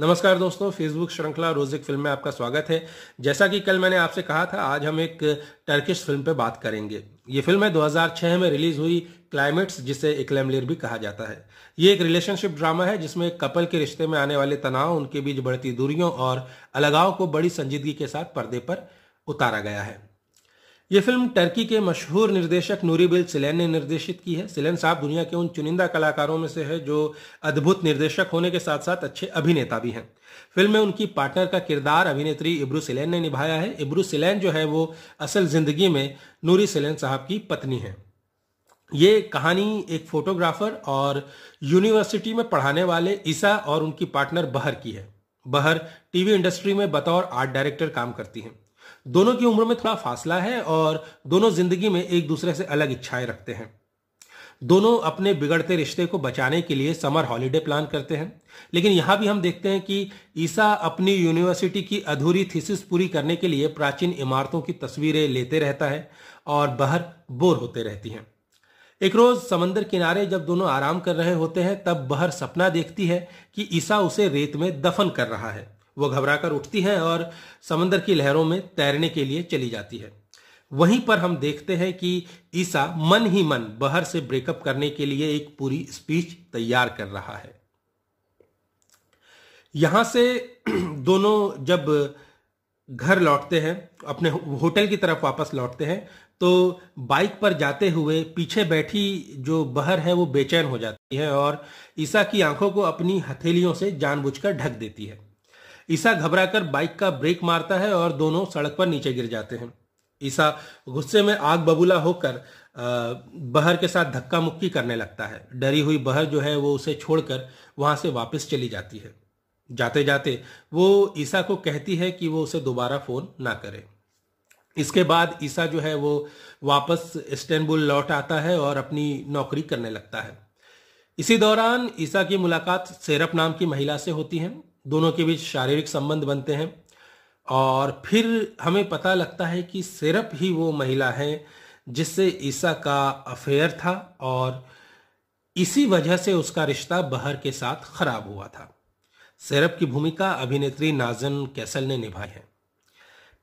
नमस्कार दोस्तों, फेसबुक श्रृंखला रोजिक फ़िल्म में आपका स्वागत है। जैसा कि कल मैंने आपसे कहा था, आज हम एक टर्किश फ़िल्म पे बात करेंगे। ये फ़िल्म है 2006 में रिलीज़ हुई क्लाइमेट्स, जिसे इक्लेमलियर भी कहा जाता है। ये एक रिलेशनशिप ड्रामा है, जिसमें एक कपल के रिश्ते में आने वाले तनाव, उनके बीच बढ़ती दूरियों और अलगाव को बड़ी संजीदगी के साथ पर्दे पर उतारा गया है। ये फ़िल्म टर्की के मशहूर निर्देशक नूरी बिल सिलेन ने निर्देशित की है। सिलेन साहब दुनिया के उन चुनिंदा कलाकारों में से है जो अद्भुत निर्देशक होने के साथ साथ अच्छे अभिनेता भी हैं। फ़िल्म में उनकी पार्टनर का किरदार अभिनेत्री इब्रू सिलेन ने निभाया है। इब्रू सिलेन जो है वो असल ज़िंदगी में नूरी सिलेन साहब की पत्नी है। ये कहानी, एक फोटोग्राफर और यूनिवर्सिटी में पढ़ाने वाले ईसा और उनकी पार्टनर बहर की है। बहर टीवी इंडस्ट्री में बतौर आर्ट डायरेक्टर काम करती हैं। दोनों की उम्र में थोड़ा फासला है और दोनों ज़िंदगी में एक दूसरे से अलग इच्छाएँ रखते हैं। दोनों अपने बिगड़ते रिश्ते को बचाने के लिए समर हॉलिडे प्लान करते हैं। लेकिन यहाँ भी हम देखते हैं कि ईसा अपनी यूनिवर्सिटी की अधूरी थीसिस पूरी करने के लिए प्राचीन इमारतों की तस्वीरें लेते रहता है और बाहर बोर होते रहती हैं। एक रोज समंदर किनारे जब दोनों आराम कर रहे होते हैं, तब बहर सपना देखती है कि ईसा उसे रेत में दफन कर रहा है। वो घबराकर उठती है और समंदर की लहरों में तैरने के लिए चली जाती है। वहीं पर हम देखते हैं कि ईसा मन ही मन बहर से ब्रेकअप करने के लिए एक पूरी स्पीच तैयार कर रहा है। यहाँ से दोनों जब घर लौटते हैं, अपने होटल की तरफ़ वापस लौटते हैं तो बाइक पर जाते हुए पीछे बैठी जो बहर है वो बेचैन हो जाती है और ईसा की आँखों को अपनी हथेलियों से जानबूझकर ढक देती है। ईसा घबराकर बाइक का ब्रेक मारता है और दोनों सड़क पर नीचे गिर जाते हैं। ईसा गुस्से में आग बबूला होकर बहर के साथ धक्का मुक्की करने लगता है। डरी हुई बहर जो है वो उसे छोड़कर वहाँ से वापस चली जाती है। जाते जाते वो ईसा को कहती है कि वो उसे दोबारा फ़ोन ना करे। इसके बाद ईसा जो है वो वापस इस्तांबुल लौट आता है और अपनी नौकरी करने लगता है। इसी दौरान ईसा की मुलाकात सेरप नाम की महिला से होती है। दोनों के बीच शारीरिक संबंध बनते हैं। और फिर हमें पता लगता है कि सिर्फ़ ही वो महिला है जिससे ईसा का अफेयर था और इसी वजह से उसका रिश्ता बहर के साथ खराब हुआ था। सिरप की भूमिका अभिनेत्री नाजन कैसल ने निभाई है।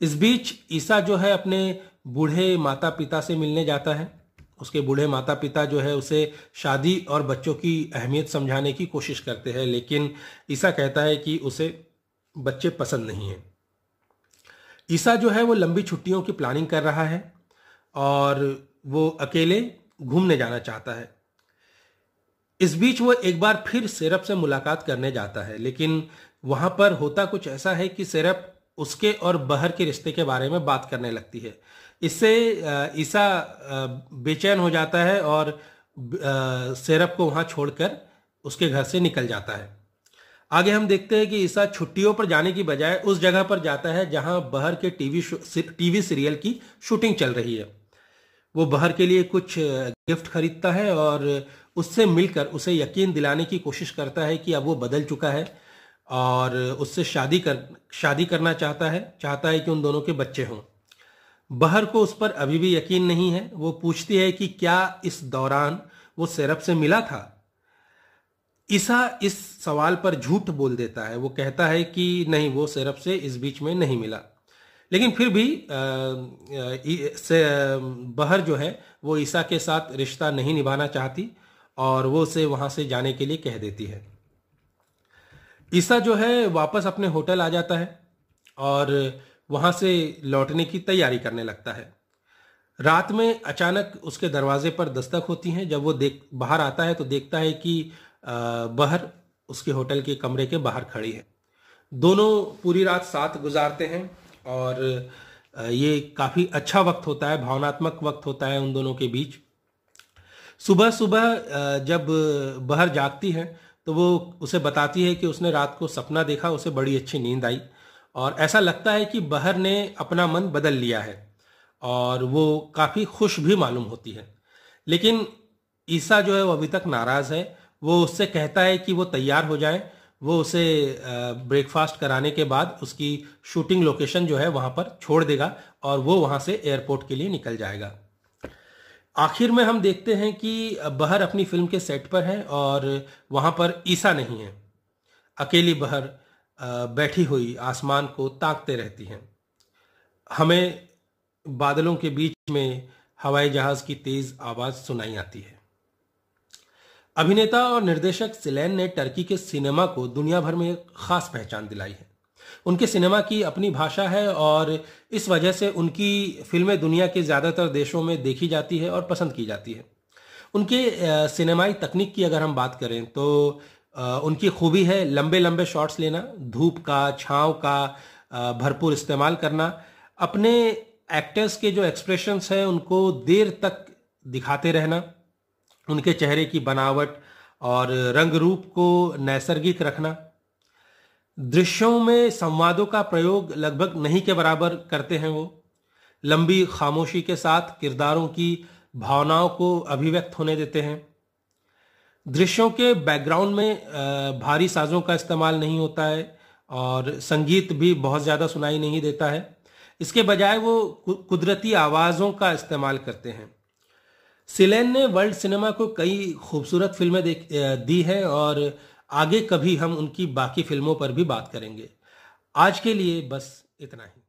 इस बीच ईसा जो है अपने बूढ़े माता पिता से मिलने जाता है। उसके बूढ़े माता पिता जो है उसे शादी और बच्चों की अहमियत समझाने की कोशिश करते हैं, लेकिन ईसा कहता है कि उसे बच्चे पसंद नहीं हैं। ईसा जो है वो लंबी छुट्टियों की प्लानिंग कर रहा है और वो अकेले घूमने जाना चाहता है। इस बीच वो एक बार फिर सेरप से मुलाकात करने जाता है, लेकिन वहाँ पर होता कुछ ऐसा है कि सिरप उसके और बहर के रिश्ते के बारे में बात करने लगती है। इससे ईसा बेचैन हो जाता है और सेरप को वहाँ छोड़कर उसके घर से निकल जाता है। आगे हम देखते हैं कि ईसा छुट्टियों पर जाने की बजाय उस जगह पर जाता है जहाँ बहर के टीवी टीवी सीरियल की शूटिंग चल रही है। वो बहर के लिए कुछ गिफ्ट खरीदता है और उससे मिलकर उसे यकीन दिलाने की कोशिश करता है कि अब वो बदल चुका है और उससे शादी कर, शादी करना चाहता है चाहता है कि उन दोनों के बच्चे हों। बहर को उस पर अभी भी यकीन नहीं है। वो पूछती है कि क्या इस दौरान वो सेरप से मिला था? ईसा इस सवाल पर झूठ बोल देता है। वो कहता है कि नहीं, वो सेरप से इस बीच में नहीं मिला। लेकिन फिर भी बहर जो है, वो ईसा के साथ रिश्ता नहीं निभाना चाहती और वो उसे वहाँ से जाने के लिए कह देती है। ईसा जो है, वापस अपने होटल आ जाता है और वहाँ से लौटने की तैयारी करने लगता है। रात में अचानक उसके दरवाजे पर दस्तक होती है। जब वो देख, बाहर आता है तो देखता है कि बहर उसके होटल के कमरे के बाहर खड़ी है। दोनों पूरी रात साथ गुजारते हैं और ये काफ़ी अच्छा वक्त होता है, भावनात्मक वक्त होता है उन दोनों के बीच। सुबह सुबह जब बहर जागती है तो वो उसे बताती है कि उसने रात को सपना देखा, उसे बड़ी अच्छी नींद आई। और ऐसा लगता है कि बहर ने अपना मन बदल लिया है और वो काफ़ी खुश भी मालूम होती है। लेकिन ईसा जो है वो अभी तक नाराज़ है। वो उससे कहता है कि वो तैयार हो जाए। वो उसे ब्रेकफास्ट कराने के बाद उसकी शूटिंग लोकेशन जो है वहाँ पर छोड़ देगा और वो वहाँ से एयरपोर्ट के लिए निकल जाएगा। आखिर में हम देखते हैं कि बहर अपनी फ़िल्म के सेट पर है और वहाँ पर ईसा नहीं है। अकेली बहर बैठी हुई आसमान को ताकते रहती हैं। हमें बादलों के बीच में हवाई जहाज़ की तेज आवाज़ सुनाई आती है। अभिनेता और निर्देशक सिलेन ने टर्की के सिनेमा को दुनिया भर में खास पहचान दिलाई है। उनके सिनेमा की अपनी भाषा है और इस वजह से उनकी फ़िल्में दुनिया के ज़्यादातर देशों में देखी जाती है और पसंद की जाती है। उनके सिनेमाई तकनीक की अगर हम बात करें तो उनकी खूबी है लंबे लंबे शॉट्स लेना, धूप का, छाँव का भरपूर इस्तेमाल करना। अपने एक्टर्स के जो एक्सप्रेशंस हैं, उनको देर तक दिखाते रहना, उनके चेहरे की बनावट और रंग रूप को नैसर्गिक रखना। दृश्यों में संवादों का प्रयोग लगभग नहीं के बराबर करते हैं वो। लंबी खामोशी के साथ किरदारों की भावनाओं को अभिव्यक्त होने देते हैं। दृश्यों के बैकग्राउंड में भारी साजों का इस्तेमाल नहीं होता है और संगीत भी बहुत ज़्यादा सुनाई नहीं देता है। इसके बजाय वो कुदरती आवाज़ों का इस्तेमाल करते हैं। सिलेन ने वर्ल्ड सिनेमा को कई खूबसूरत फ़िल्में दी हैं और आगे कभी हम उनकी बाकी फ़िल्मों पर भी बात करेंगे। आज के लिए बस इतना ही।